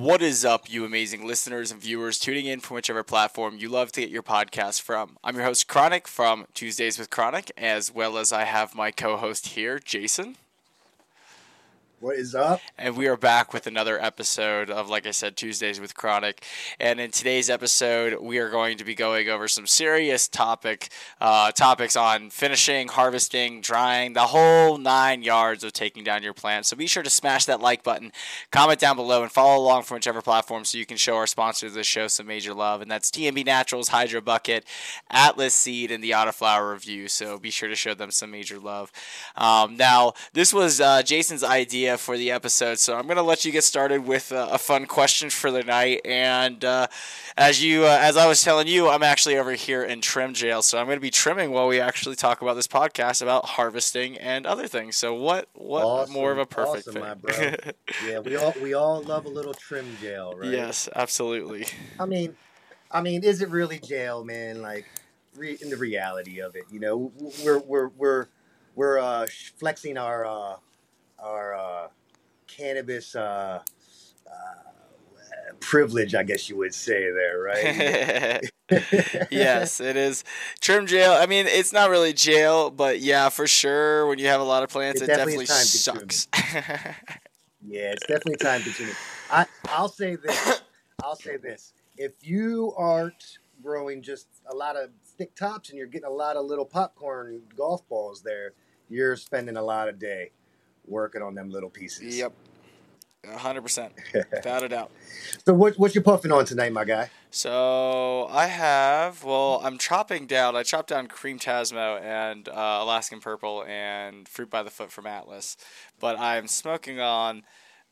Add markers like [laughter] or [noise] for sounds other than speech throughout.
What is up, you amazing listeners and viewers tuning in from whichever platform you love to get your podcast from? I'm your host, Kronic, from Tuesdays with Kronic, as well as I have my co host here, Jason. What is up? And we are back with another episode of, like I said, Tuesdays with Kronic. And in today's episode, we are going to be going over some serious topic uh, topics on finishing, harvesting, drying, the whole nine yards of taking down your plant. So be sure to smash that like button, comment down below, and follow along from whichever platform so you can show our sponsors of the show some major love. And that's TMB Naturals, Hydro Bucket, Atlas Seed, and the Autoflower Review. So be sure to show them some major love. Um, now, this was uh, Jason's idea idea for the episode. So I'm going to let you get started with uh, a fun question for the night. And uh, as you, uh, as I was telling you, I'm actually over here in trim jail, so I'm going to be trimming while we actually talk about this podcast about harvesting and other things. So what, what awesome, more of a perfect awesome, thing? [laughs] yeah, we all we all love a little trim jail, right? Yes, absolutely. I mean, I mean, is it really jail, man? Like, re- in the reality of it, you know, we're we're we're we're uh, flexing our uh, our uh, cannabis uh, uh, privilege, I guess you would say there, right? [laughs] yes, it is trim jail. I mean, it's not really jail, but yeah, for sure. When you have a lot of plants, it, it definitely, definitely sucks. [laughs] yeah, it's definitely time consuming. I I'll say this. I'll say this. If you aren't growing just a lot of thick tops and you're getting a lot of little popcorn golf balls there, you're spending a lot of day working on them little pieces. Yep. 100%. [laughs] Without a doubt. So, what, what you puffing on tonight, my guy? So, I have, well, I'm chopping down, I chopped down Cream Tasmo and uh, Alaskan Purple and Fruit by the Foot from Atlas. But I'm smoking on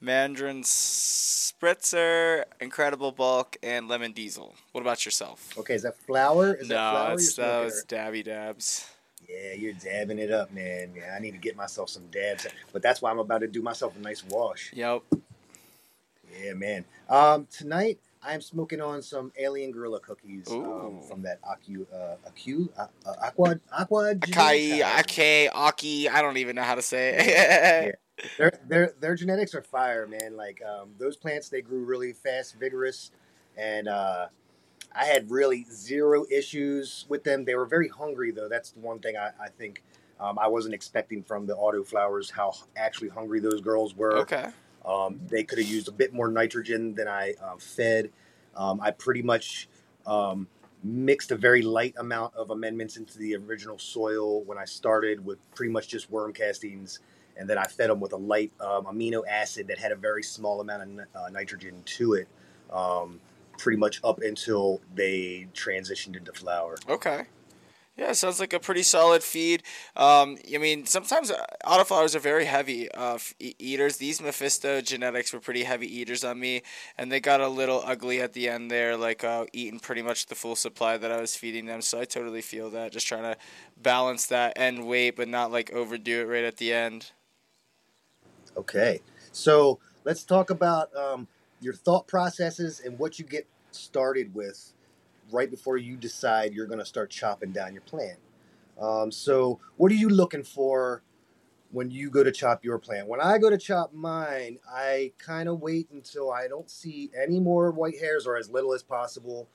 Mandarin Spritzer, Incredible Bulk, and Lemon Diesel. What about yourself? Okay, is that flower? Is no, that flower it's those dabby dabs. Yeah, you're dabbing it up, man. Yeah, I need to get myself some dabs. But that's why I'm about to do myself a nice wash. Yep. Yeah, man. Um, tonight I'm smoking on some alien gorilla cookies um, from that Aku, uh, Aku, uh, uh, Aqua, Aqua. Akai, Ake, Aki. I don't even know how to say it. [laughs] yeah. Their, their, their genetics are fire, man. Like um, those plants, they grew really fast, vigorous, and uh, I had really zero issues with them. They were very hungry, though. That's the one thing I, I think um, I wasn't expecting from the auto flowers how actually hungry those girls were. Okay. Um, they could have used a bit more nitrogen than I uh, fed. Um, I pretty much um, mixed a very light amount of amendments into the original soil when I started with pretty much just worm castings. And then I fed them with a light um, amino acid that had a very small amount of uh, nitrogen to it. Um, pretty much up until they transitioned into flower. Okay. Yeah, sounds like a pretty solid feed. Um, I mean, sometimes uh, autoflowers are very heavy uh, eaters. These Mephisto genetics were pretty heavy eaters on me, and they got a little ugly at the end there, like uh, eating pretty much the full supply that I was feeding them. So I totally feel that. Just trying to balance that end weight, but not like overdo it right at the end. Okay, so let's talk about um, your thought processes and what you get started with right before you decide you're going to start chopping down your plant. Um, so, what are you looking for when you go to chop your plant? When I go to chop mine, I kind of wait until I don't see any more white hairs or as little as possible.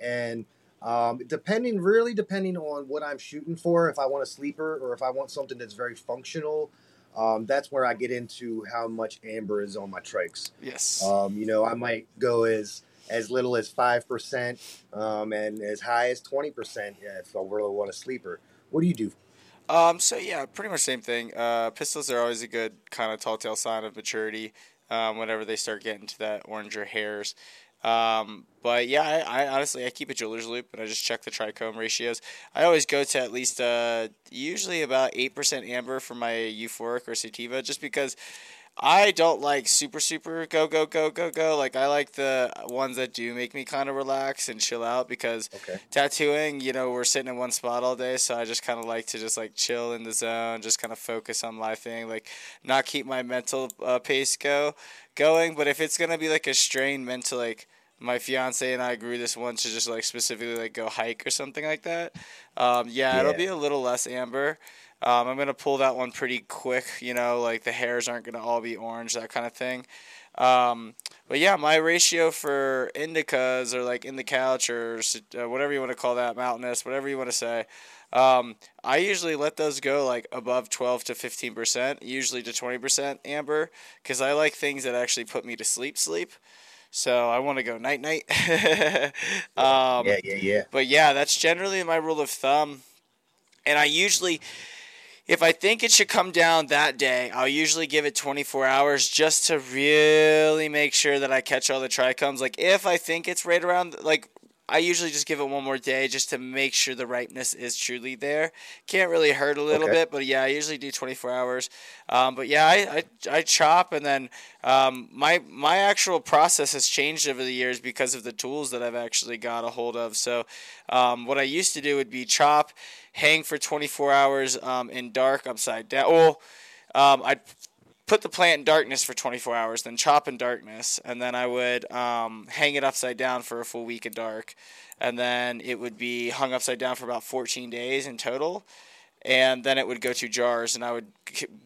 And um, depending, really depending on what I'm shooting for, if I want a sleeper or if I want something that's very functional, um, that's where I get into how much amber is on my trikes. Yes. Um, you know, I might go as as little as five percent um, and as high as twenty percent if I really want a sleeper. What do you do? Um, so yeah, pretty much same thing. Uh, pistils are always a good kind of tall tale sign of maturity. Um, whenever they start getting to that orange or hairs. Um, but yeah, I, I, honestly I keep a jeweler's loop and I just check the trichome ratios. I always go to at least uh, usually about eight percent amber for my euphoric or sativa, just because I don't like super super go go go go go. Like I like the ones that do make me kind of relax and chill out because okay. tattooing, you know, we're sitting in one spot all day, so I just kind of like to just like chill in the zone, just kind of focus on my thing, like not keep my mental uh, pace go going. But if it's gonna be like a strain meant to like my fiance and I grew this one to just like specifically like go hike or something like that. Um, yeah, yeah, it'll be a little less amber. Um, I'm gonna pull that one pretty quick. You know, like the hairs aren't gonna all be orange, that kind of thing. Um, but yeah, my ratio for indicas or like in the couch or uh, whatever you want to call that, mountainous, whatever you want to say. Um, I usually let those go like above 12 to 15%, usually to 20% amber, because I like things that actually put me to sleep, sleep. So I want to go night night. [laughs] um, yeah, yeah, yeah. But yeah, that's generally my rule of thumb. And I usually, if I think it should come down that day, I'll usually give it 24 hours just to really make sure that I catch all the trichomes. Like if I think it's right around, like I usually just give it one more day just to make sure the ripeness is truly there. Can't really hurt a little okay. bit, but yeah, I usually do 24 hours. Um, but yeah, I, I, I, chop and then um, my my actual process has changed over the years because of the tools that I've actually got a hold of. So um, what I used to do would be chop, hang for 24 hours um, in dark upside down. Well, um, I'd put the plant in darkness for 24 hours, then chop in darkness, and then I would um, hang it upside down for a full week in dark, and then it would be hung upside down for about 14 days in total, and then it would go to jars, and I would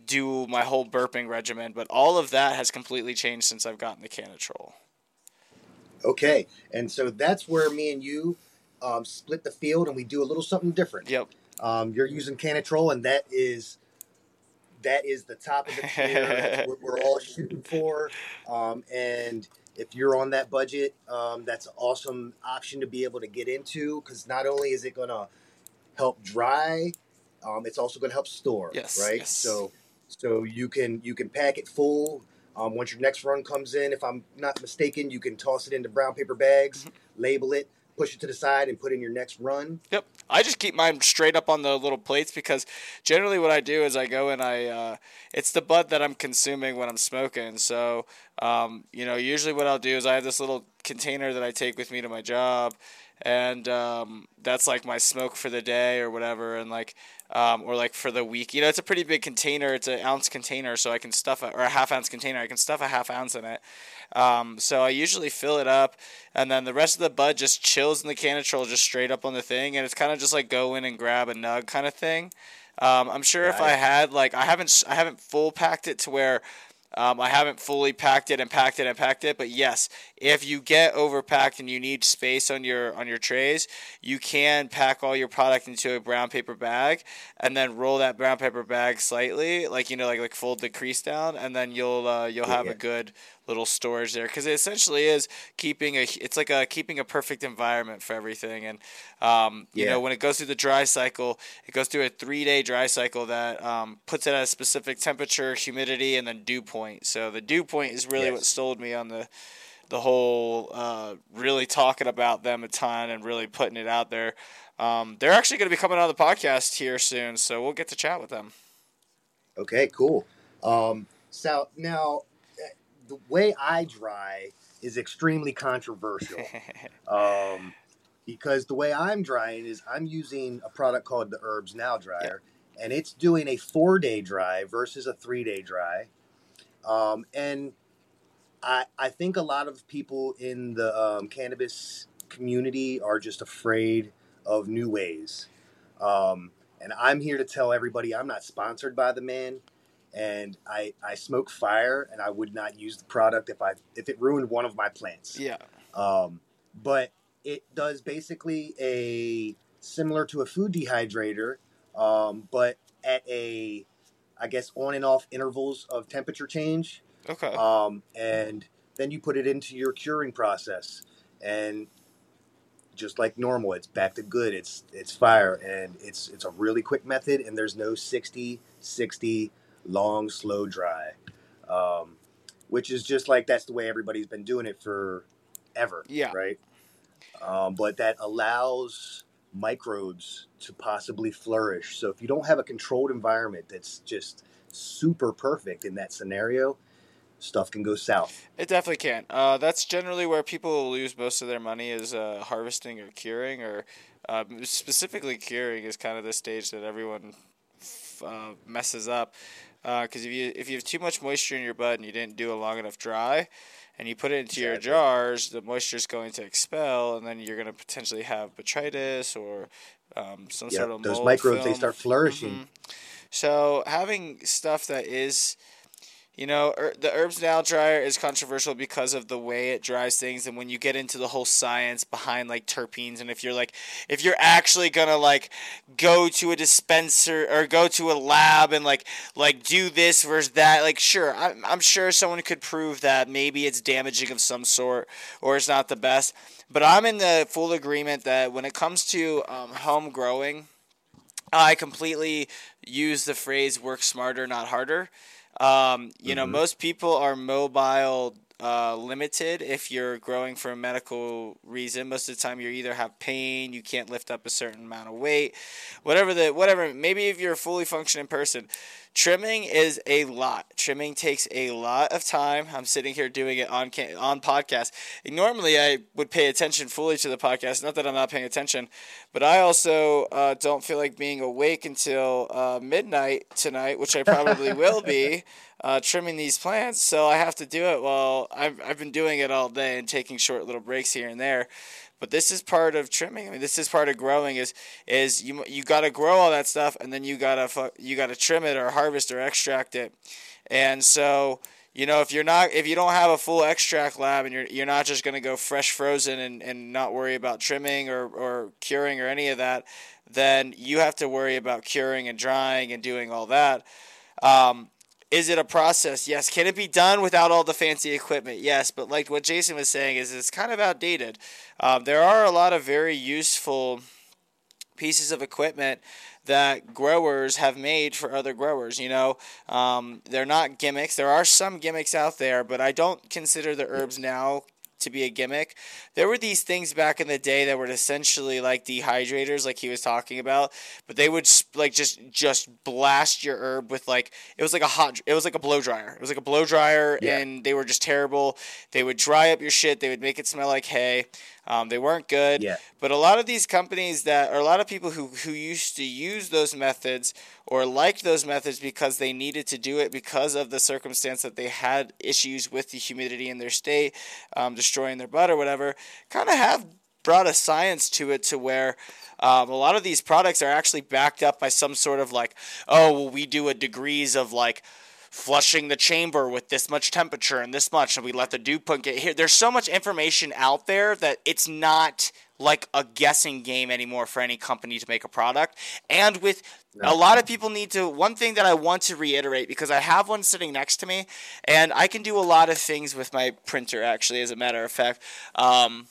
do my whole burping regimen. But all of that has completely changed since I've gotten the Cannatrol. Okay, and so that's where me and you um, split the field, and we do a little something different. Yep. Um, you're using Cannatrol, and that is that is the top of the tier. what we're all [laughs] shooting for. Um, and if you're on that budget, um, that's an awesome option to be able to get into because not only is it going to help dry, um, it's also going to help store. Yes, right. Yes. So, so you can you can pack it full. Um, once your next run comes in, if I'm not mistaken, you can toss it into brown paper bags, mm-hmm. label it, push it to the side and put in your next run. Yep. I just keep mine straight up on the little plates because generally what I do is I go and I uh, it's the bud that I'm consuming when I'm smoking. So um, you know, usually what I'll do is I have this little container that I take with me to my job, and um, that's like my smoke for the day or whatever, and like um, or like for the week. You know, it's a pretty big container. It's an ounce container, so I can stuff it, or a half ounce container. I can stuff a half ounce in it. Um, so I usually fill it up, and then the rest of the bud just chills in the Cannatrol just straight up on the thing, and it's kind of just like go in and grab a nug kind of thing. Um, I'm sure if I had like I haven't I haven't full packed it to where um, I haven't fully packed it and packed it and packed it, but yes, if you get overpacked and you need space on your on your trays, you can pack all your product into a brown paper bag and then roll that brown paper bag slightly, like you know, like like fold the crease down, and then you'll uh, you'll have yeah. a good little storage there because it essentially is keeping a it's like a keeping a perfect environment for everything. And um, you yeah. know when it goes through the dry cycle it goes through a three day dry cycle that um, puts it at a specific temperature humidity and then dew point. So the dew point is really yes. what sold me on the the whole uh, really talking about them a ton and really putting it out there. Um, they're actually going to be coming on the podcast here soon so we'll get to chat with them. Okay cool. Um, so now the way I dry is extremely controversial. [laughs] um, because the way I'm drying is I'm using a product called the Herbs Now dryer, yeah. and it's doing a four day dry versus a three day dry. Um, and I, I think a lot of people in the um, cannabis community are just afraid of new ways. Um, and I'm here to tell everybody I'm not sponsored by the man and I I smoke fire, and I would not use the product if I if it ruined one of my plants. Yeah. Um, but it does basically a similar to a food dehydrator, um, but at a I guess on and off intervals of temperature change. Okay. Um, and then you put it into your curing process, and just like normal, it's back to good. It's it's fire, and it's it's a really quick method, and there's no 60, 60, long, slow dry, um, which is just like that's the way everybody's been doing it for ever. Yeah. Right. Um, but that allows microbes to possibly flourish. So if you don't have a controlled environment that's just super perfect in that scenario, stuff can go south. It definitely can. Uh, that's generally where people lose most of their money is uh, harvesting or curing, or uh, specifically curing is kind of the stage that everyone f- uh, messes up because uh, if you if you have too much moisture in your bud and you didn't do a long enough dry, and you put it into exactly. your jars, the moisture is going to expel, and then you're going to potentially have botrytis or um, some yep, sort of those microbes. Film. They start flourishing. Mm-hmm. So having stuff that is You know, er, the Herbs Now dryer is controversial because of the way it dries things, and when you get into the whole science behind like terpenes, and if you're like, if you're actually gonna like go to a dispenser or go to a lab and like like do this versus that, like sure, I'm I'm sure someone could prove that maybe it's damaging of some sort or it's not the best, but I'm in the full agreement that when it comes to um, home growing, I completely use the phrase "work smarter, not harder." Um, you know, Mhm. most people are mobile uh, limited if you're growing for a medical reason. Most of the time, you either have pain, you can't lift up a certain amount of weight, whatever the whatever. Maybe if you're a fully functioning person, trimming is a lot. Trimming takes a lot of time. I'm sitting here doing it on on podcast. Normally, I would pay attention fully to the podcast. Not that I'm not paying attention, but I also uh, don't feel like being awake until uh, midnight tonight, which I probably [laughs] will be uh, trimming these plants. So I have to do it while I've, I've been doing it all day and taking short little breaks here and there. But this is part of trimming. I mean, this is part of growing. Is is you you got to grow all that stuff and then you gotta you gotta trim it or harvest or extract it. And so you know if you're not if you don't have a full extract lab and you're you're not just gonna go fresh frozen and, and not worry about trimming or, or curing or any of that, then you have to worry about curing and drying and doing all that. Um, is it a process? Yes. Can it be done without all the fancy equipment? Yes. But like what Jason was saying, is it's kind of outdated. Um, there are a lot of very useful pieces of equipment that growers have made for other growers. You know, um, they're not gimmicks. There are some gimmicks out there, but I don't consider the herbs now to be a gimmick. There were these things back in the day that were essentially like dehydrators, like he was talking about, but they would like just just blast your herb with like it was like a hot, it was like a blow dryer. It was like a blow dryer, Yeah. and they were just terrible. They would dry up your shit. They would make it smell like hay. Um, they weren't good. Yeah. But a lot of these companies that, or a lot of people who, who used to use those methods or liked those methods because they needed to do it because of the circumstance that they had issues with the humidity in their state, um, destroying their bud or whatever, kind of have brought a science to it to where um, a lot of these products are actually backed up by some sort of like, oh, well, we do a degrees of like flushing the chamber with this much temperature and this much, and we let the dew point get here. There's so much information out there that it's not like a guessing game anymore for any company to make a product. And with a lot of people need to one thing that I want to reiterate because I have one sitting next to me and I can do a lot of things with my printer actually as a matter of fact. Um,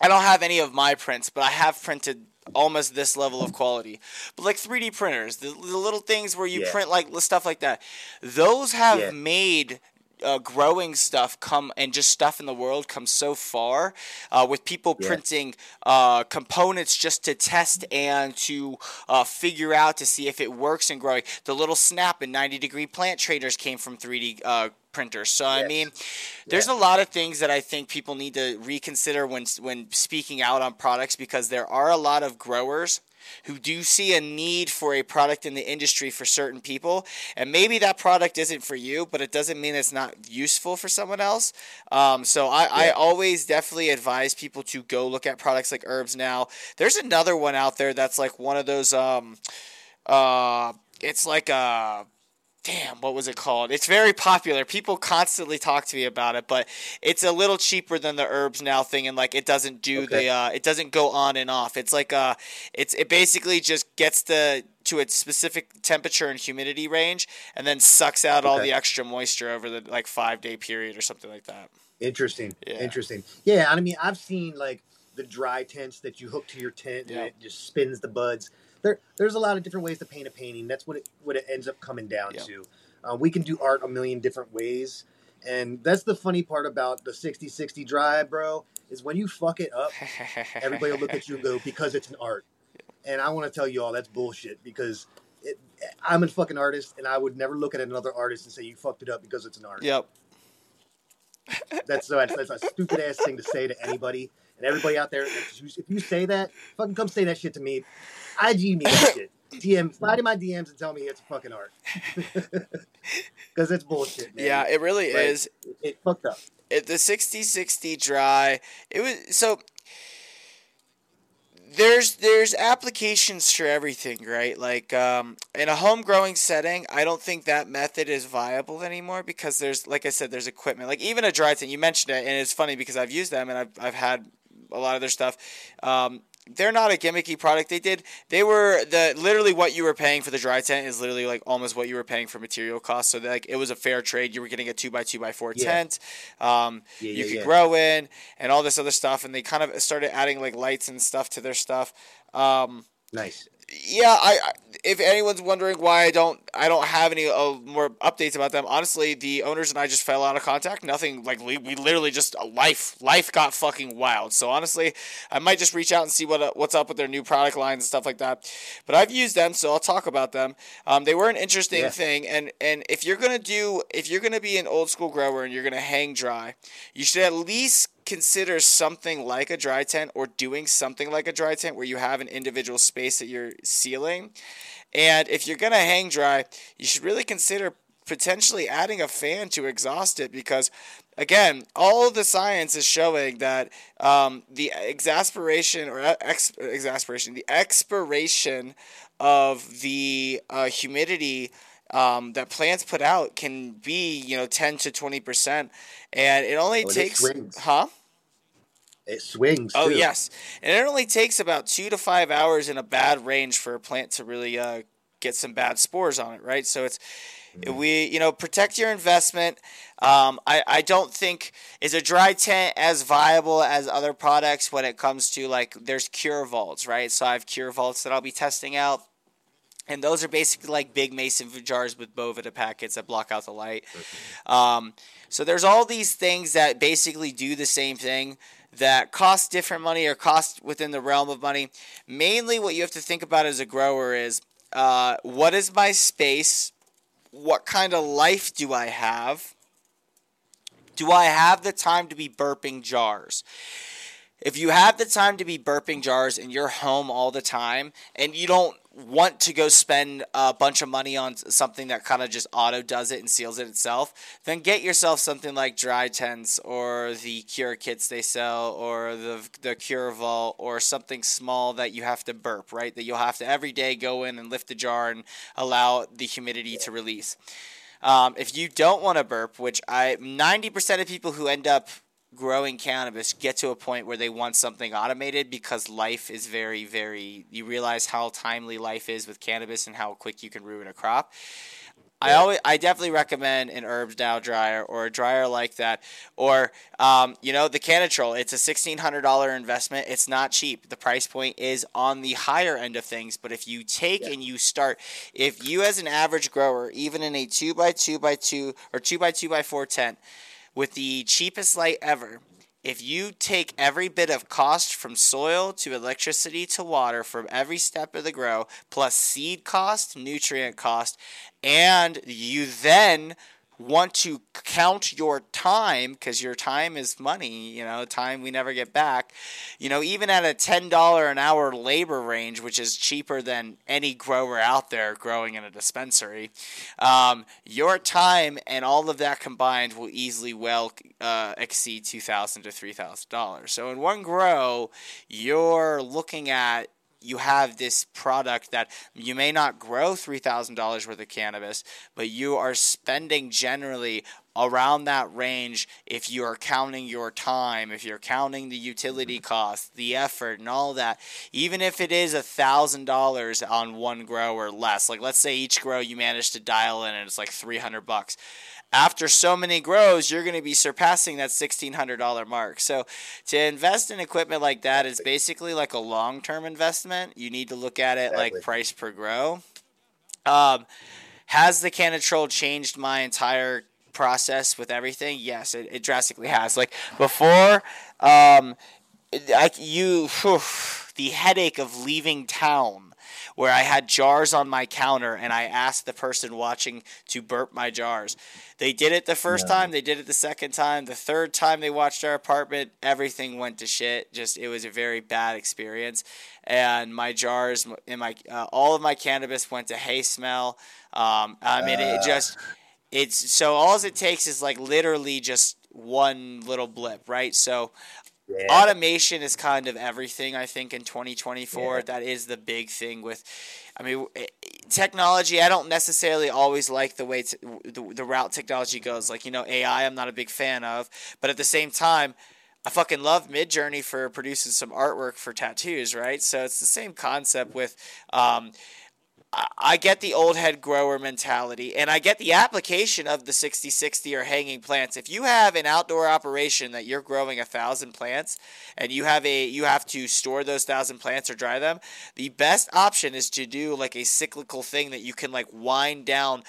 I don't have any of my prints, but I have printed almost this level of quality. But like 3D printers, the, the little things where you Yeah. print like stuff like that, those have Yeah. made uh, growing stuff come and just stuff in the world come so far uh, with people Yeah. printing uh, components just to test and to uh, figure out to see if it works in growing. The little snap and 90 degree plant traders came from 3D uh, printers. So I mean, there's Yeah. a lot of things that I think people need to reconsider when when speaking out on products because there are a lot of growers who do see a need for a product in the industry for certain people. And maybe that product isn't for you but it doesn't mean it's not useful for someone else. Um, so I, I always definitely advise people to go look at products like herbs now. There's another one out there that's like one of those um, uh, it's like a damn what was it called it's very popular people constantly talk to me about it but it's a little cheaper than the herbs now thing and like it doesn't do Okay. the uh it doesn't go on and off it's like uh it's it basically just gets the to its specific temperature and humidity range and then sucks out all the extra moisture over the like five day period or something like that Interesting. Yeah. Interesting. Yeah, I mean, I've seen like the dry tents that you hook to your tent Yeah. and it just spins the buds. There, there's a lot of different ways to paint a painting. That's what it what it ends up coming down Yeah. to. Uh, we can do art a million different ways, and that's the funny part about the 60-60 dry, bro. Is when you fuck it up, everybody will look at you and go because it's an art. [laughs] And I want to tell you all that's bullshit because it, I'm a fucking artist, and I would never look at another artist and say you fucked it up because it's an art. yep That's that's, that's a stupid ass thing to say to anybody. And everybody out there, if you, say that, fucking come say that shit to me. IG me that [laughs] shit. DM, slide in my DMs and tell me it's fucking art. [laughs] Because it's bullshit, man. yeah it really Right. is It, it fucked up. it, the 60 60 dry it was so there's there's applications for everything, right? Like um, in a home growing setting, I don't think that method is viable anymore because there's like I said, there's equipment. Like even a dry tent, you mentioned it, and it's funny because I've used them and I've I've had a lot of their stuff. Um, they're not a gimmicky product. They did they were the literally what you were paying for the dry tent is literally like almost what you were paying for material costs. So like it was a fair trade. You were getting a two by two by four Yeah. tent. Um, Yeah, you yeah, could grow in and all this other stuff. And they kind of started adding like lights and stuff to their stuff. Um, Nice. yeah, I, I if anyone's wondering why I don't I don't have any uh, more updates about them. Honestly, the owners and I just fell out of contact. Nothing like we, we literally just uh, life life got fucking wild. So honestly, I might just reach out and see what uh, what's up with their new product lines and stuff like that. But I've used them, so I'll talk about them. Um, they were an interesting Yeah. thing, and and if you're gonna do if you're gonna be an old school grower and you're gonna hang dry, you should at least consider something like a dry tent or doing something like a dry tent where you have an individual space that you're sealing. And if you're going to hang dry, you should really consider potentially adding a fan to exhaust it because again all the science is showing that um, the exasperation or ex- exasperation the expiration of the uh, humidity um, that plants put out can be you know 10 to 20 percent. And it only Oh, and it takes huh It swings. Oh too. yes, and it only takes about two to five hours in a bad range for a plant to really uh, get some bad spores on it, right? So it's we you know protect your investment. Um, I I don't think is a dry tent as viable as other products when it comes to like there's cure vaults, right? So I have cure vaults that I'll be testing out. And those are basically like big mason jars with Boveda packets that block out the light. Um, so there's all these things that basically do the same thing that cost different money or cost within the realm of money. Mainly, what you have to think about as a grower is uh, what is my space? What kind of life do I have? Do I have the time to be burping jars? If you have the time to be burping jars and you're home all the time and you don't want to go spend a bunch of money on something that kind of just auto does it and seals it itself, then get yourself something like dry tents or the cure kits they sell or the the cure vault or something small that you have to burp, right? That you'll have to every day go in and lift the jar and allow the humidity to release. Um, if you don't want to burp, which I 90% of people who end up growing cannabis get to a point where they want something automated because life is very very you realize how timely life is with cannabis and how quick you can ruin a crop. I always, I definitely recommend an herbs now dryer or a dryer like that, or um, you know the Cannatrol. It's a sixteen hundred dollar investment. It's not cheap. The price point is on the higher end of things. But if you take and you start, if you as an average grower, even in a two by two by two or two by two by four tent, with the cheapest light ever, if you take every bit of cost from soil to electricity to water from every step of the grow, plus seed cost, nutrient cost, and you then want to count your time because your time is money, you know, time we never get back. You know, even at a $10 an hour labor range, which is cheaper than any grower out there growing in a dispensary, um, your time and all of that combined will easily well uh, exceed 2,000 to $3,000. So in one grow, you're looking at you have this product that you may not grow $3,000 worth of cannabis, but you are spending generally around that range if you are counting your time, if you're counting the utility mm-hmm. costs, the effort, and all that. Even if it is a thousand dollars on one grow or less, like let's say each grow you manage to dial in and it's like 300 bucks after so many grows, you're going to be surpassing that $1,600 mark. So, to invest in equipment like that is basically like a long term investment. You need to look at it Exactly. like price per grow. Um, has the Cannatrol changed my entire process with everything? Yes, it, it drastically has. Like before, um, I, you, [sighs] the headache of leaving town where I had jars on my counter and I asked the person watching to burp my jars. They did it the first No. time, they did it the second time, the third time they watched our apartment, everything went to shit. Just it was a very bad experience, and my jars in my uh, all of my cannabis went to hay smell. Um, I mean, it just it's so all it takes is like literally just one little blip, right? So Yeah. automation is kind of everything i think in 2024 Yeah. that is the big thing with i mean eh, technology i don't necessarily always like the way t- the, the route technology goes like you know ai i'm not a big fan of but at the same time i fucking love midjourney for producing some artwork for tattoos right so it's the same concept with um, I- get the old head grower mentality and I get the application of the 60 60 or hanging plants. If you have an outdoor operation that you're growing a thousand plants and you have a you have to store those thousand plants or dry them, the best option is to do like a cyclical thing that you can like wind down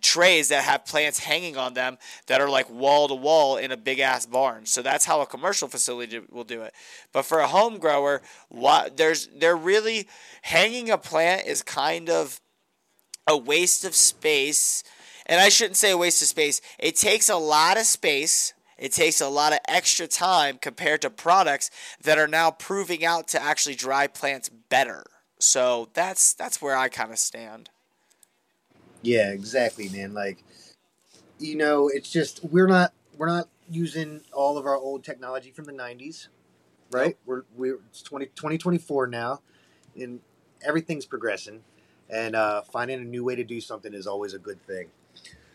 trays that have plants hanging on them that are like wall to wall in a big ass barn. So that's how a commercial facility will do it. But for a home grower, what there's they're really hanging a plant is kind of a waste of space. And I shouldn't say a waste of space. It takes a lot of space. It takes a lot of extra time compared to products that are now proving out to actually dry plants better. So that's that's where I kind of stand. Yeah, exactly, man. Like, you know, it's just we're not we're not using all of our old technology from the '90s, right? We're we're it's 20, 2024 now, and everything's progressing, and uh, finding a new way to do something is always a good thing.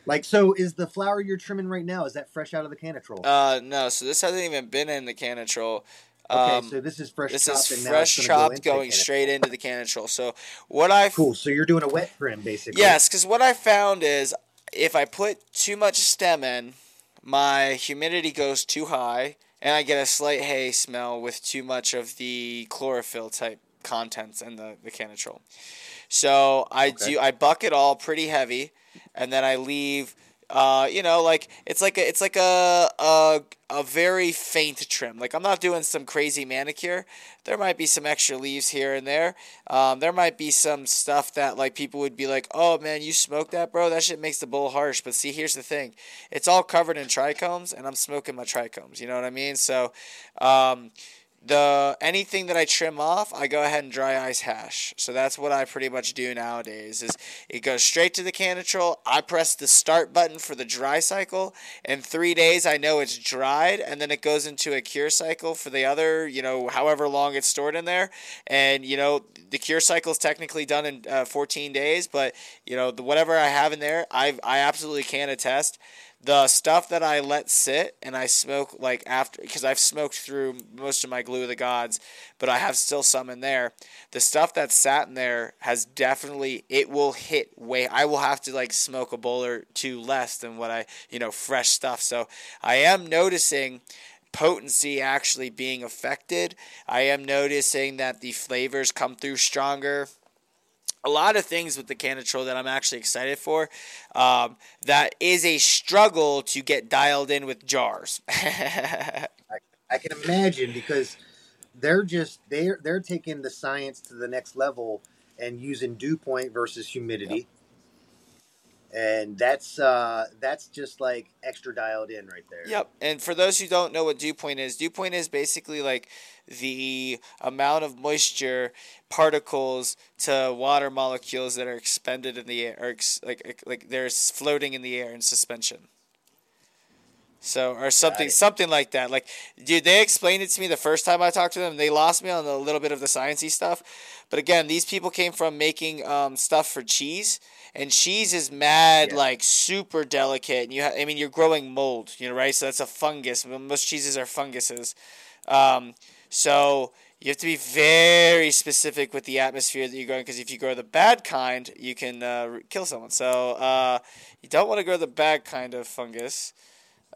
Like, so is the flower you're trimming right now? Is that fresh out of the Cannatrol? Uh, no, so this hasn't even been in the Cannatrol. Okay, Um, so this is fresh. this chopped is and now fresh it's gonna go chopped going straight into the Cannatrol. So what I Cool. So you're doing a wet trim, basically. Yes, because what I found is if I put too much stem in, my humidity goes too high, and I get a slight hay smell with too much of the chlorophyll type contents in the, the Cannatrol. So I Okay. do I buck it all pretty heavy, and then I leave. Uh, you know, like it's like a it's like a a a very faint trim. Like I'm not doing some crazy manicure. There might be some extra leaves here and there. Um, there might be some stuff that like people would be like, "Oh man, you smoked that, bro? That shit makes the bowl harsh." But see, here's the thing: it's all covered in trichomes, and I'm smoking my trichomes. You know what I mean? So, um, the anything that I trim off, I go ahead and dry ice hash. So that's what I pretty much do nowadays. Is it goes straight to the Cannatrol. I press the start button for the dry cycle. In three days, I know it's dried, and then it goes into a cure cycle for the other, you know, however long it's stored in there. And you know, the cure cycle is technically done in uh, 14 days, but you know, the whatever I have in there, I I absolutely can attest the stuff that I let sit and I smoke like after because I've smoked through most of my glue of the gods, but I have still some in there. The stuff that sat in there has definitely it will hit way. I will have to like smoke a bowl or two less than what I you know fresh stuff. So I am noticing potency actually being affected. I am noticing that the flavors come through stronger a lot of things with the Cannatrol that I'm actually excited for. Um, that is a struggle to get dialed in with jars. [laughs] I can imagine because they're just they're they're taking the science to the next level and using dew point versus humidity. And that's uh that's just like extra dialed in right there. Yep. And for those who don't know what dew point is, dew point is basically like the amount of moisture particles to water molecules that are expended in the air, or ex- like like they're floating in the air in suspension. So or something something like that. Like, dude, they explained it to me the first time I talked to them. They lost me on a little bit of the sciencey stuff, but again, these people came from making um, stuff for cheese, and cheese is mad Yeah. like super delicate. And you, ha- I mean, you're growing mold, you know, right? So that's a fungus. Most cheeses are funguses. Um, so you have to be very specific with the atmosphere that you're growing because if you grow the bad kind, you can uh, kill someone. So uh, you don't want to grow the bad kind of fungus.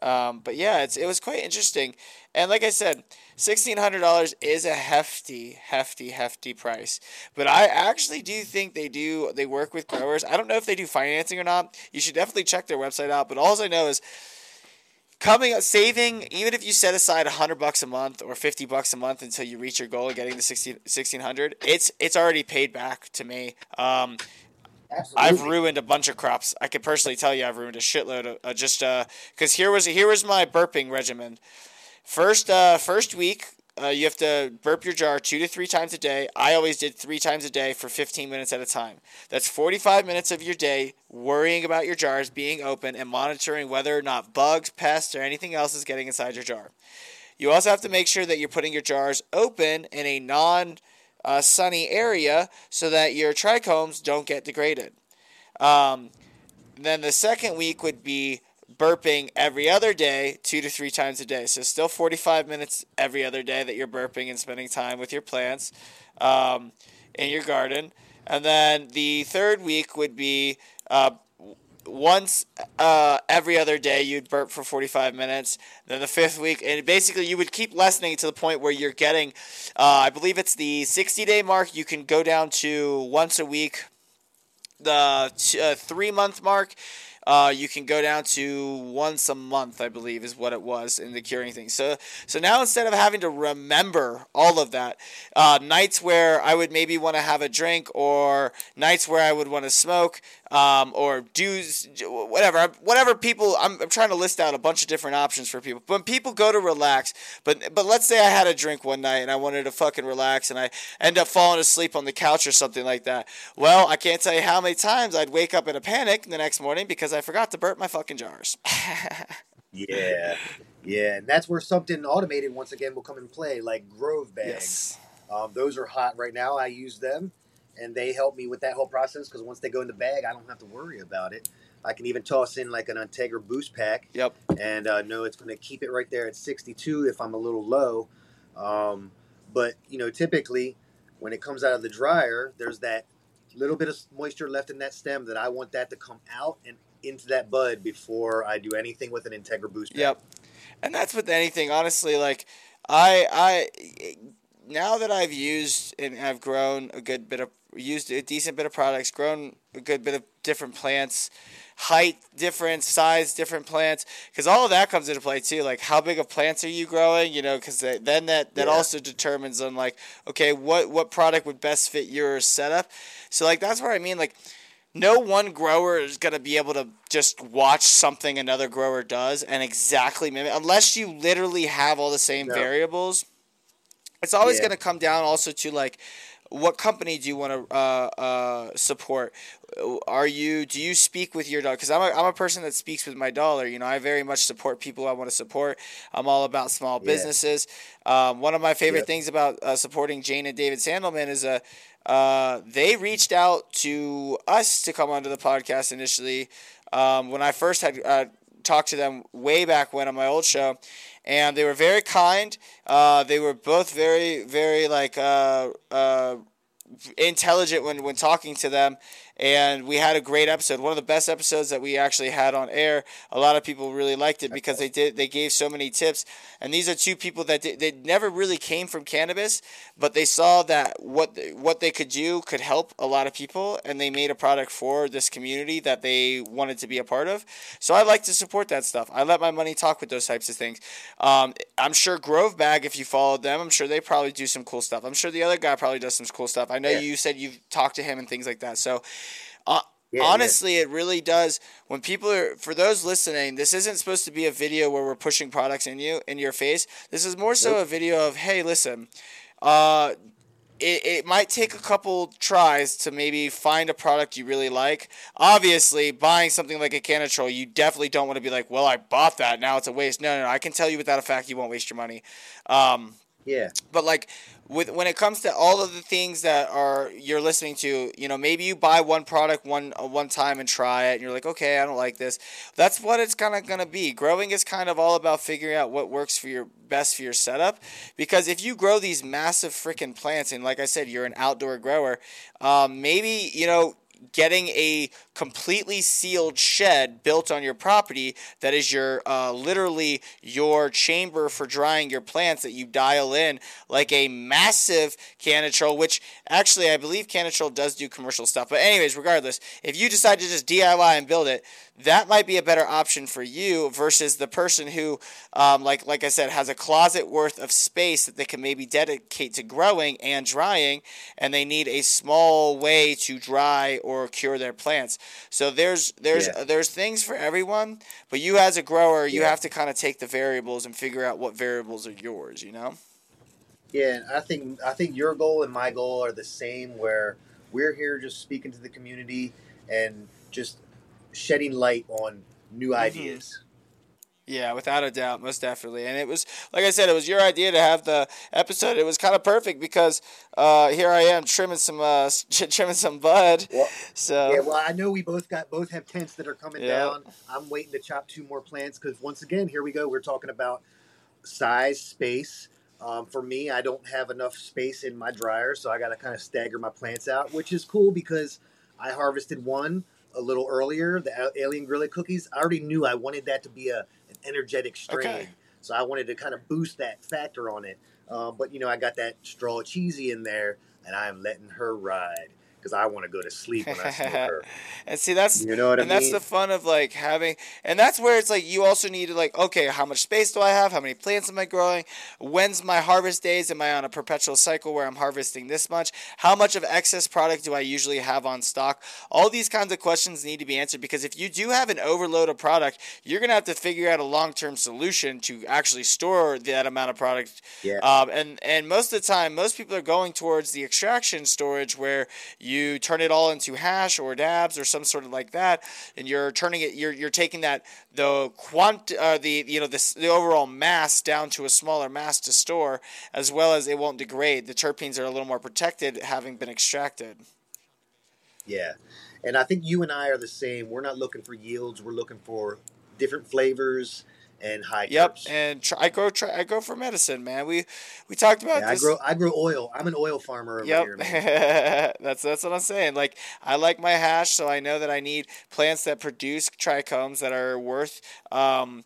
Um, but yeah, it's, it was quite interesting. And like I said, $1,600 is a hefty, hefty, hefty price. But I actually do think they do, they work with growers. I don't know if they do financing or not. You should definitely check their website out. But all I know is coming up saving even if you set aside 100 bucks a month or 50 bucks a month until you reach your goal of getting the 16, 1600 it's it's already paid back to me um, Absolutely. I've ruined a bunch of crops. I can personally tell you I've ruined a shitload of uh, just because here was here was my burping regimen. First uh, first week uh, you have to burp your jar two to three times a day. I always did three times a day for 15 minutes at a time. That's 45 minutes of your day worrying about your jars being open and monitoring whether or not bugs, pests, or anything else is getting inside your jar. You also have to make sure that you're putting your jars open in a non uh, sunny area so that your trichomes don't get degraded. Um, then the second week would be burping every other day, two to three times a day. So still 45 minutes every other day that you're burping and spending time with your plants um, in your garden. And then the third week would be uh, once uh, every other day you'd burp for 45 minutes then the fifth week and basically you would keep lessening to the point where you're getting uh, i believe it's the 60 day mark you can go down to once a week the t- uh, three month mark uh, you can go down to once a month, I believe, is what it was in the curing thing. So, so now instead of having to remember all of that, uh, nights where I would maybe want to have a drink, or nights where I would want to smoke, um, or do whatever, whatever people. I'm, I'm trying to list out a bunch of different options for people. When people go to relax, but but let's say I had a drink one night and I wanted to fucking relax, and I end up falling asleep on the couch or something like that. Well, I can't tell you how many times I'd wake up in a panic the next morning because I forgot to burp my fucking jars. [laughs] yeah, yeah, and that's where something automated once again will come in play, like Grove bags. Yes. Um, those are hot right now. I use them and they help me with that whole process because once they go in the bag, I don't have to worry about it. I can even toss in like an Integra Boost pack. Yep. And uh, know it's going to keep it right there at 62 if I'm a little low. Um, but you know, typically when it comes out of the dryer, there's that little bit of moisture left in that stem that I want that to come out and into that bud before I do anything with an Integra Boost pack. Yep. And that's with anything, honestly. Like I, I, now that I've used and I've grown a good bit of used a decent bit of products, grown a good bit of different plants, height difference, size different plants, because all of that comes into play too. Like how big of plants are you growing? You know, because then that that yeah. also determines on like okay, what what product would best fit your setup. So like that's what I mean. Like no one grower is going to be able to just watch something another grower does and exactly mimic unless you literally have all the same variables. It's always yeah. going to come down also to like what company do you want to uh, uh, support? Are you do you speak with your dollar? Because I'm a, I'm a person that speaks with my dollar. You know, I very much support people I want to support. I'm all about small businesses. Yeah. Um, one of my favorite yep. things about uh, supporting Jane and David Sandelman is a uh, they reached out to us to come onto the podcast initially. Um, when I first had uh, talked to them way back when on my old show, and they were very kind. Uh, they were both very, very like uh, uh, intelligent when when talking to them, and we had a great episode. One of the best episodes that we actually had on air. A lot of people really liked it because they did they gave so many tips. And these are two people that did, they never really came from cannabis, but they saw that what what they could do could help a lot of people, and they made a product for this community that they wanted to be a part of. So I like to support that stuff. I let my money talk with those types of things. Um, I'm sure Grove Bag, if you followed them, I'm sure they probably do some cool stuff. I'm sure the other guy probably does some cool stuff. I know yeah. you said you've talked to him and things like that. So uh, yeah, honestly, yeah. it really does. When people are, for those listening, this isn't supposed to be a video where we're pushing products in you in your face. This is more so nope. a video of, hey, listen, uh, it, it might take a couple tries to maybe find a product you really like. Obviously, buying something like a Cannatrol, you definitely don't want to be like, well, I bought that, now it's a waste. No, no, no. I can tell you without a fact, you won't waste your money. Um, yeah. But like with when it comes to all of the things that are you're listening to, you know, maybe you buy one product one uh, one time and try it and you're like, "Okay, I don't like this." That's what it's kind of to be. Growing is kind of all about figuring out what works for your best for your setup because if you grow these massive freaking plants and like I said, you're an outdoor grower, um, maybe, you know, getting a completely sealed shed built on your property that is your uh, literally your chamber for drying your plants that you dial in like a massive Cannatrol, which actually I believe Cannatrol does do commercial stuff. But anyways, regardless, if you decide to just DIY and build it, that might be a better option for you versus the person who, um, like like I said, has a closet worth of space that they can maybe dedicate to growing and drying, and they need a small way to dry or cure their plants. So there's there's yeah. there's things for everyone, but you as a grower, you yeah. have to kind of take the variables and figure out what variables are yours. You know. Yeah, I think I think your goal and my goal are the same. Where we're here just speaking to the community and just shedding light on new mm-hmm. ideas. Yeah, without a doubt, most definitely. And it was, like I said, it was your idea to have the episode. It was kind of perfect because uh, here I am trimming some uh, [laughs] trimming some bud. Well, so yeah, well, I know we both got both have tents that are coming Yeah. down. I'm waiting to chop two more plants because once again, here we go. We're talking about size, space. Um, for me, I don't have enough space in my dryer, so I got to kind of stagger my plants out, which is cool because I harvested one a little earlier, the Alien Gorilla cookies. I already knew I wanted that to be a an energetic strain, Okay. so I wanted to kind of boost that factor on it. Um, but you know, I got that straw cheesy in there, and I am letting her ride because I want to go to sleep when I smoke her. [laughs] and see that's You know what I and that's the fun of like having and that's where it's like you also need to like okay how much space do i have? How many plants am i growing? When's my harvest days? Am i on a perpetual cycle where i'm harvesting this much? How much of excess product do i usually have on stock? All these kinds of questions need to be answered because if you do have an overload of product you're going to have to figure out a long-term solution to actually store that amount of product. Yeah. um, and and most of the time, most people are going towards the extraction storage where you turn it all into hash or dabs or some sort of like that, and you're turning it. You're you're taking that the quant uh, the you know the the overall mass down to a smaller mass to store, as well as it won't degrade. The terpenes are a little more protected, having been extracted. Yeah. And I think you and I are the same. We're not looking for yields. We're looking for different flavors and high Yep, terps. and I grow I go for medicine, man. We we talked about Yeah, I grow I grow oil. I'm an oil farmer over here, man. Yep, [laughs] that's that's what I'm saying. Like I like my hash, so I know that I need plants that produce trichomes that are worth um,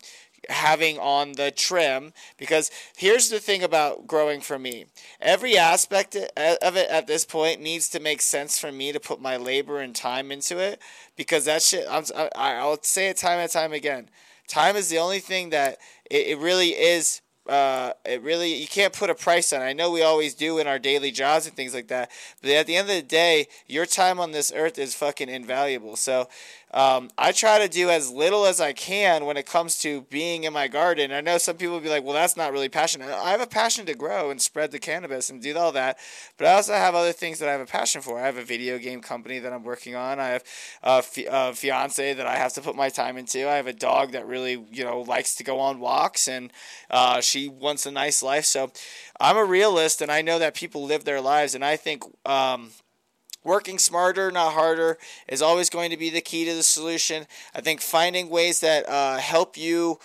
having on the trim. Because here's the thing about growing for me: every aspect of it at this point needs to make sense for me to put my labor and time into it. Because that shit, I'm, I, I'll say it time and time again. Time is the only thing that it, it really is uh, it really you can't put a price on. I know we always do in our daily jobs and things like that, but at the end of the day, your time on this earth is fucking invaluable. So um, I try to do as little as I can when it comes to being in my garden. I know some people will be like, "Well, that's not really passionate." I have a passion to grow and spread the cannabis and do all that, but I also have other things that I have a passion for. I have a video game company that I'm working on. I have a, fi- a fiance that I have to put my time into. I have a dog that really you know likes to go on walks and uh, she wants a nice life. So I'm a realist, and I know that people live their lives, and I think. Um, Working smarter, not harder, is always going to be the key to the solution. I think finding ways that uh, help you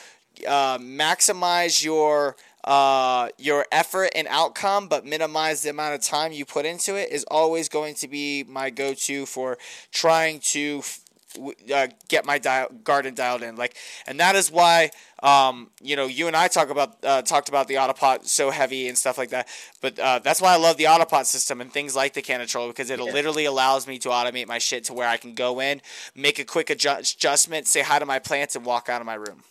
uh, maximize your uh, your effort and outcome, but minimize the amount of time you put into it, is always going to be my go-to for trying to uh, get my dial- garden dialed in. Like, and that is why um, you know you and I talk about uh, talked about the autopot so heavy and stuff like that. But uh, that's why I love the autopot system and things like the Cannatrol because it Yeah. literally allows me to automate my shit to where I can go in, make a quick adjust- adjustment, say hi to my plants, and walk out of my room.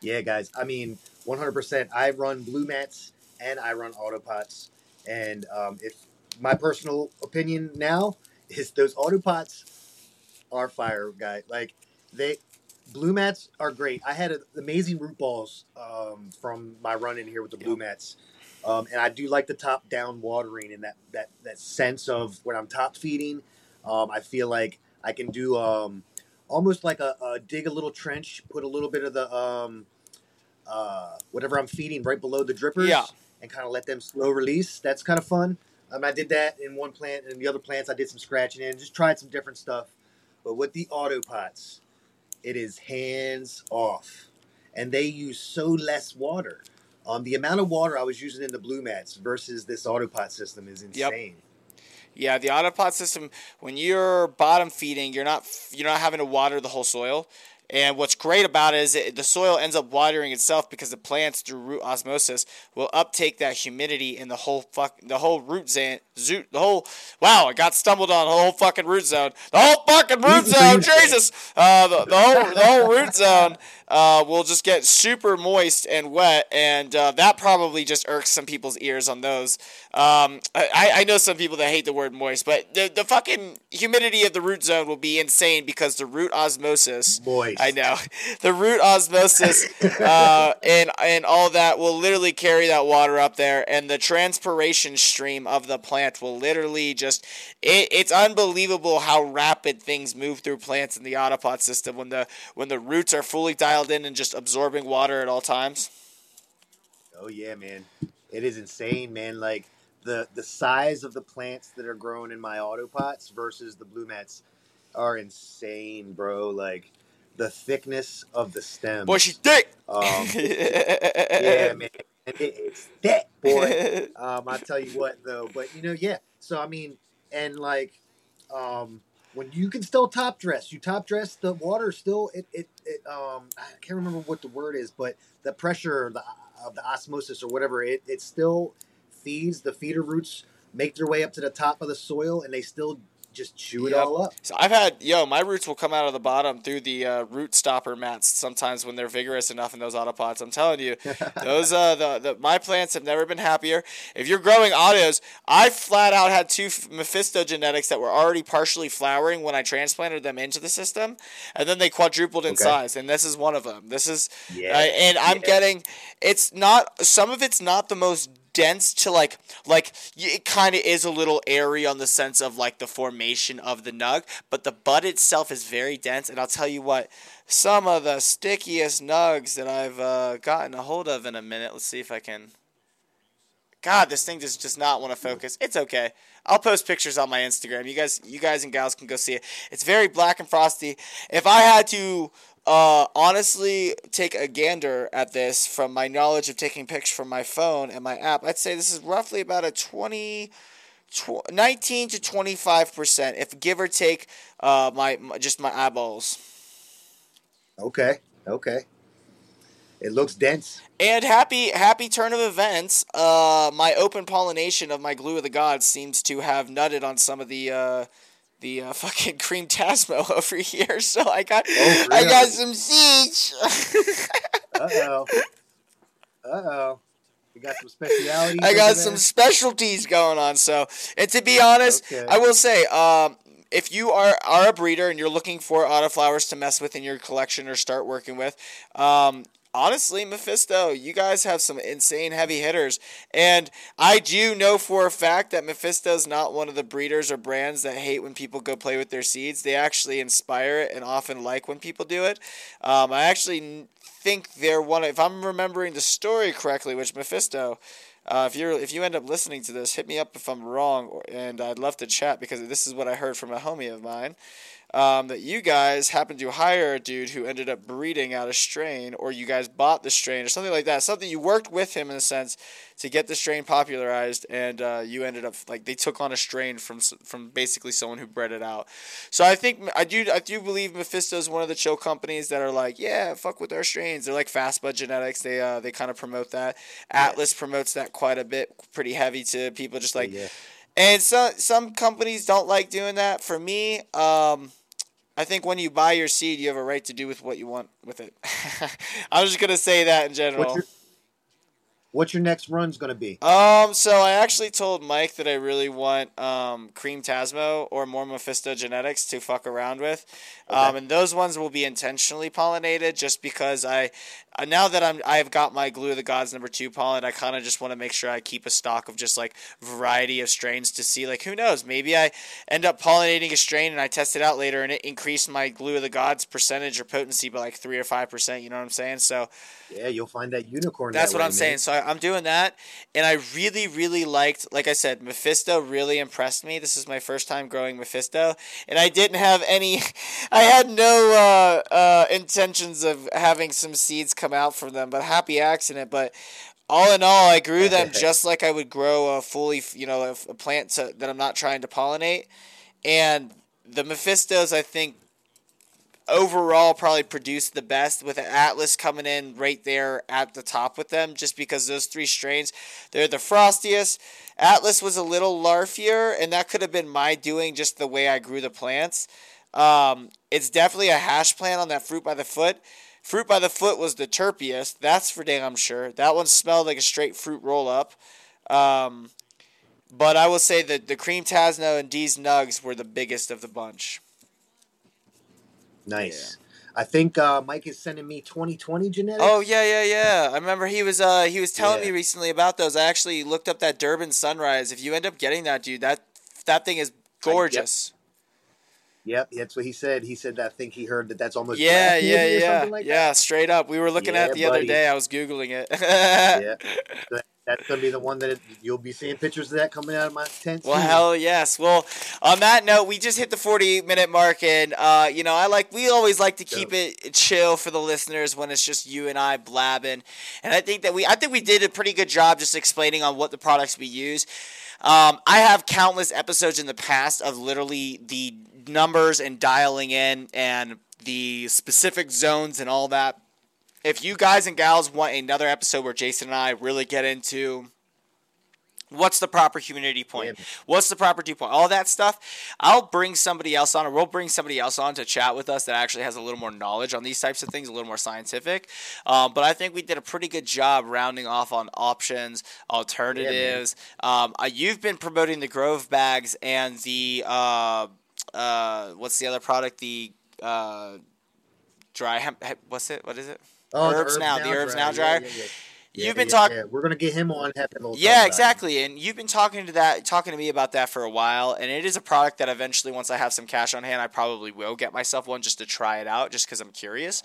Yeah, guys. I mean, 100%. I run blue mats and I run autopots. And um, if my personal opinion now is those autopots are fire, guy. Like they blue mats are great. I had a, amazing root balls um, from my run in here with the blue Yep. mats. Um, and I do like the top down watering and that, that, that sense of when I'm top feeding. Um, I feel like I can do um, almost like a, a dig a little trench, put a little bit of the um, uh, whatever I'm feeding right below the drippers, Yeah. and kind of let them slow release. That's kind of fun. Um, I did that in one plant, and the other plants I did some scratching in, just tried some different stuff. But with the auto pots, it is hands off, and they use so less water. Um, the amount of water I was using in the blue mats versus this autopot system is Yep. insane. Yeah, the autopot system. When you're bottom feeding, you're not you're not having to water the whole soil. And what's great about it is it, the soil ends up watering itself because the plants through root osmosis will uptake that humidity in the whole fuck the whole root zone. The whole wow! I got stumbled on the whole fucking root zone. The whole fucking root Easy for you zone. Jesus, uh, the, the whole the whole root zone uh, will just get super moist and wet, and uh, that probably just irks some people's ears on those. Um, I, I know some people that hate the word moist, but the, the fucking humidity of the root zone will be insane because the root osmosis Moist. Nice. I know [laughs] the root osmosis uh, [laughs] and and all that will literally carry that water up there, and the transpiration stream of the plant will literally just it, it's unbelievable how rapid things move through plants in the autopot system when the when the roots are fully dialed in and just absorbing water at all times. Oh yeah, man. It is insane, man. Like the the size of the plants that are grown in my autopots versus the blue mats are insane, bro. Like the thickness of the stem. Boy, she's thick. Um, [laughs] yeah, man. It, it's thick, boy. [laughs] Um, I tell you what, though. But you know, yeah. So I mean, and like, um, when you can still top dress, you top dress the water still. It it, it um I can't remember what the word is, but the pressure the of the osmosis or whatever it it still feeds the feeder roots make their way up to the top of the soil and they still just chew it Yep. all up. So I've had yo, my roots will come out of the bottom through the uh, root stopper mats sometimes when they're vigorous enough in those autopots. I'm telling you, [laughs] those uh the, the my plants have never been happier. If you're growing autos, I flat out had two Mephisto genetics that were already partially flowering when I transplanted them into the system, and then they quadrupled in Okay. size. And this is one of them. This is Yeah. uh, and I'm yeah. getting it's not some of it's not the most dense to like like it kind of is a little airy on the sense of like the formation of the nug but the bud itself is very dense and i'll tell you what some of the stickiest nugs that i've uh, gotten a hold of in a minute let's see if i can god this thing just does not want to focus it's okay I'll post pictures on my Instagram. You guys, you guys and gals can go see it. It's very black and frosty. If I had to uh, honestly take a gander at this from my knowledge of taking pictures from my phone and my app, I'd say this is roughly about a 20, tw- 19 to 25%, if give or take uh, my, my just my eyeballs. Okay. Okay. It looks dense. And happy happy turn of events. Uh, my open pollination of my glue of the gods seems to have nutted on some of the uh, the uh, [laughs] fucking cream tasmo [laughs] over here. So I got Oh, I got some seeds. [laughs] Uh oh. Uh oh. We got some specialities. I got some specialties going on. So, and to be honest, Okay. I will say, um, if you are are a breeder and you're looking for autoflowers to mess with in your collection or start working with, um, honestly, Mephisto, you guys have some insane heavy hitters, and I do know for a fact that Mephisto is not one of the breeders or brands that hate when people go play with their seeds. They actually inspire it and often like when people do it. Um, I actually think they're one. If I'm remembering the story correctly, which Mephisto. Uh, if you're if you end up listening to this, hit me up if I'm wrong, and I'd love to chat because this is what I heard from a homie of mine. Um, that you guys happened to hire a dude who ended up breeding out a strain, or you guys bought the strain, or something like that. Something you worked with him in a sense to get the strain popularized, and uh, you ended up like they took on a strain from from basically someone who bred it out. So I think I do I do believe Mephisto is one of the chill companies that are like, yeah, fuck with our strains. They're like Fastbud Genetics. They uh, they kind of promote that. Atlas promotes that quite a bit, pretty heavy to people just like. yeah. And some some companies don't like doing that. For me, um, I think when you buy your seed, you have a right to do with what you want with it. [laughs] I'm just gonna say that in general. What's your, next run's going to be? Um, so I actually told Mike that I really want um, Cream Tasmo or more Mephisto genetics to fuck around with. Um, and those ones will be intentionally pollinated just because I, uh, now that I'm, I've got my Glue of the Gods number two pollen, I kind of just want to make sure I keep a stock of just like variety of strains to see, like, who knows? Maybe I end up pollinating a strain and I test it out later and it increased my Glue of the Gods percentage or potency by like three or 5%. You know what I'm saying? So, Yeah, you'll find that unicorn. that's that what way, I'm saying. So I, I'm doing that, and I really, really liked. Like I said, Mephisto really impressed me. This is my first time growing Mephisto, and I didn't have any. [laughs] I had no uh, uh, intentions of having some seeds come out from them, but happy accident. But all in all, I grew them [laughs] just like I would grow a fully, you know, a, a plant to, that I'm not trying to pollinate, and the Mephistos, I think, overall probably produced the best with Atlas coming in right there at the top with them just because those three strains they're the frostiest. Atlas was a little larfier and that could have been my doing just the way I grew the plants. Um, it's definitely a hash plant on that fruit by the foot. Fruit by the foot was the terpiest that's for damn sure. That one smelled like a straight fruit roll up. Um, but I will say that the cream Tasmo and D's Nugs were the biggest of the bunch Nice. I think uh, Mike is sending me 2020 genetics. Oh yeah, yeah, yeah. I remember he was uh he was telling Yeah. me recently about those. I actually looked up that Durban Sunrise. If you end up getting that, dude, that that thing is gorgeous. Yep, that's what he said. He said that I think he heard that that's almost Yeah, yeah, or yeah, something like yeah. Straight up, we were looking at it the Yeah, other day. I was googling it. Yeah, [laughs] that's gonna be the one that it, you'll be seeing pictures of that coming out of my tent. Well, hell yes. Well, on that note, we just hit the 48 minute mark, and uh, you know, I like we always like to keep it chill for the listeners when it's just you and I blabbing, and I think that we I think we did a pretty good job just explaining on what the products we use. Um, I have countless episodes in the past of literally the numbers and dialing in and the specific zones and all that. If you guys and gals want another episode where Jason and I really get into what's the proper humidity point, Yeah. what's the proper dew point, all that stuff, I'll bring somebody else on, or we'll bring somebody else on to chat with us that actually has a little more knowledge on these types of things, a little more scientific. Um, but I think we did a pretty good job rounding off on options, alternatives. um, uh, you've been promoting the Grove bags and the uh, uh, what's the other product? The uh, dry hemp. What's it? What is it? Oh, the Herbs Now, the Herbs Now dryer. yeah, yeah. You've been yeah, talking. yeah. We're gonna get him on. Yeah, exactly. And you've been talking to that, talking to me about that for a while. And it is a product that eventually, once I have some cash on hand, I probably will get myself one just to try it out, just because I'm curious.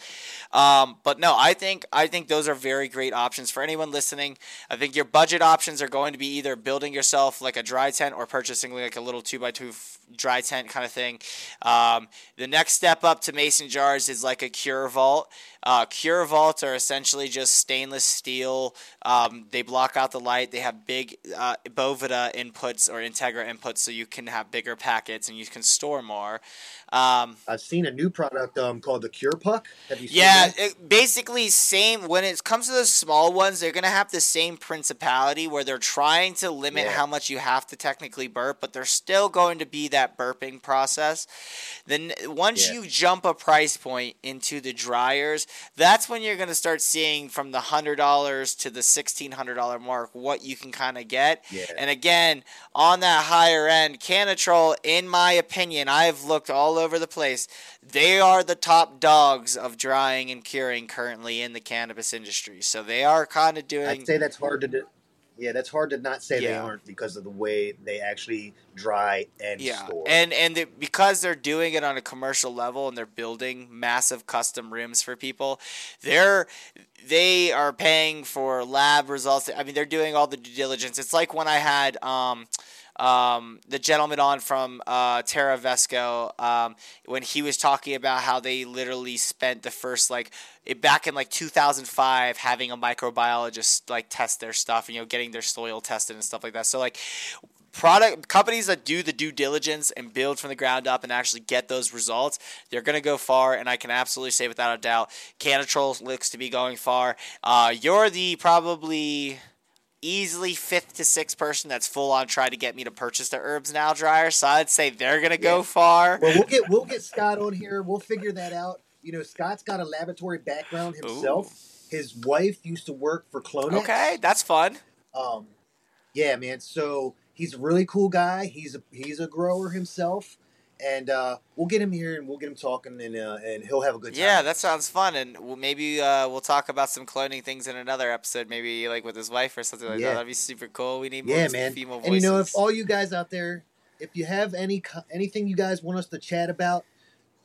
Um, but no, I think I think those are very great options for anyone listening. I think your budget options are going to be either building yourself like a dry tent or purchasing like a little two by two dry tent kind of thing. Um, the next step up to mason jars is like a cure vault. Uh, cure vaults are essentially just stainless steel. Um, they block out the light. They have big uh, Boveda inputs or Integra inputs, so you can have bigger packets and you can store more. Um, I've seen a new product um, called the Cure Puck. Have you seen yeah, it, basically same. When it comes to the small ones, they're gonna have the same principality where they're trying to limit Yeah. how much you have to technically burp, but there's still going to be that burping process. Then once Yeah. you jump a price point into the dryers, that's when you're gonna start seeing from the hundred dollars to the sixteen hundred dollar mark what you can kind of get. Yeah. And again, on that higher end, Cannatrol, in my opinion, I've looked all over the place. They are the top dogs of drying and curing currently in the cannabis industry. So they are kind of doing. I'd say that's hard to do. Yeah, that's hard to not say they aren't because of the way they actually dry and Yeah, store. and and they, because they're doing it on a commercial level and they're building massive custom rims for people, they're they are paying for lab results. I mean, they're doing all the due diligence. It's like when I had um, um, the gentleman on from uh, Terra Vesco um, when he was talking about how they literally spent the first like back in like 2005 having a microbiologist like test their stuff, and you know, getting their soil tested and stuff like that. So like product companies that do the due diligence and build from the ground up and actually get those results they're going to go far and i can absolutely say without a doubt Cannatrol looks to be going far uh, you're the probably easily fifth to sixth person that's full on trying to get me to purchase the herbs now dryer so i'd say they're going to go Yeah. far well, we'll get we'll get Scott on here. We'll figure that out. You know, Scott's got a laboratory background himself. His wife used to work for Clonex. okay that's fun Um, yeah, man. So he's a really cool guy. He's a he's a grower himself, and uh, we'll get him here and we'll get him talking, and uh, and he'll have a good time. yeah that sounds fun and we'll, maybe uh, we'll talk about some cloning things in another episode maybe like with his wife or something like Yeah. that that'd be super cool we need more yeah, man. female voices And you know, if all you guys out there, if you have any anything you guys want us to chat about,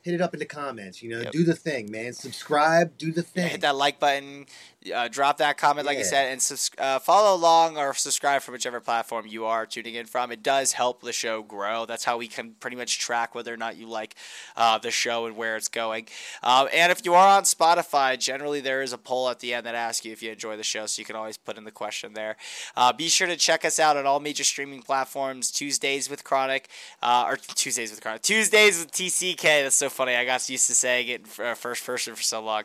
hit it up in the comments. You know, Yep. do the thing, man. Subscribe, do the Yeah, thing. hit that like button, uh, drop that comment, like I said, and subs- uh, follow along or subscribe from whichever platform you are tuning in from. It does help the show grow. That's how we can pretty much track whether or not you like uh, the show and where it's going. Um, and if you are on Spotify, generally there is a poll at the end that asks you if you enjoy the show, so you can always put in the question there. Uh, be sure to check us out on all major streaming platforms. Tuesdays with Kronic, uh, or Tuesdays with Kronic, Tuesdays with TCK. That's so funny. I got used to saying it for, first person for so long.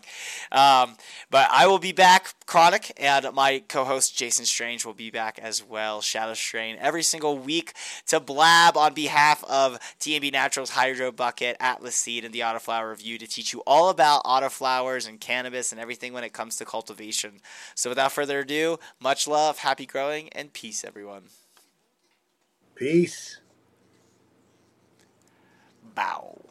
Um, but I will be back, back, Kronic, and my co host Jason Strange will be back as well, Shadow Strain, every single week to blab on behalf of TNB Naturals Hydro Bucket, Atlas Seed, and the Autoflower Review to teach you all about autoflowers and cannabis and everything when it comes to cultivation. So without further ado, much love, happy growing, and peace, everyone. Peace. Bow.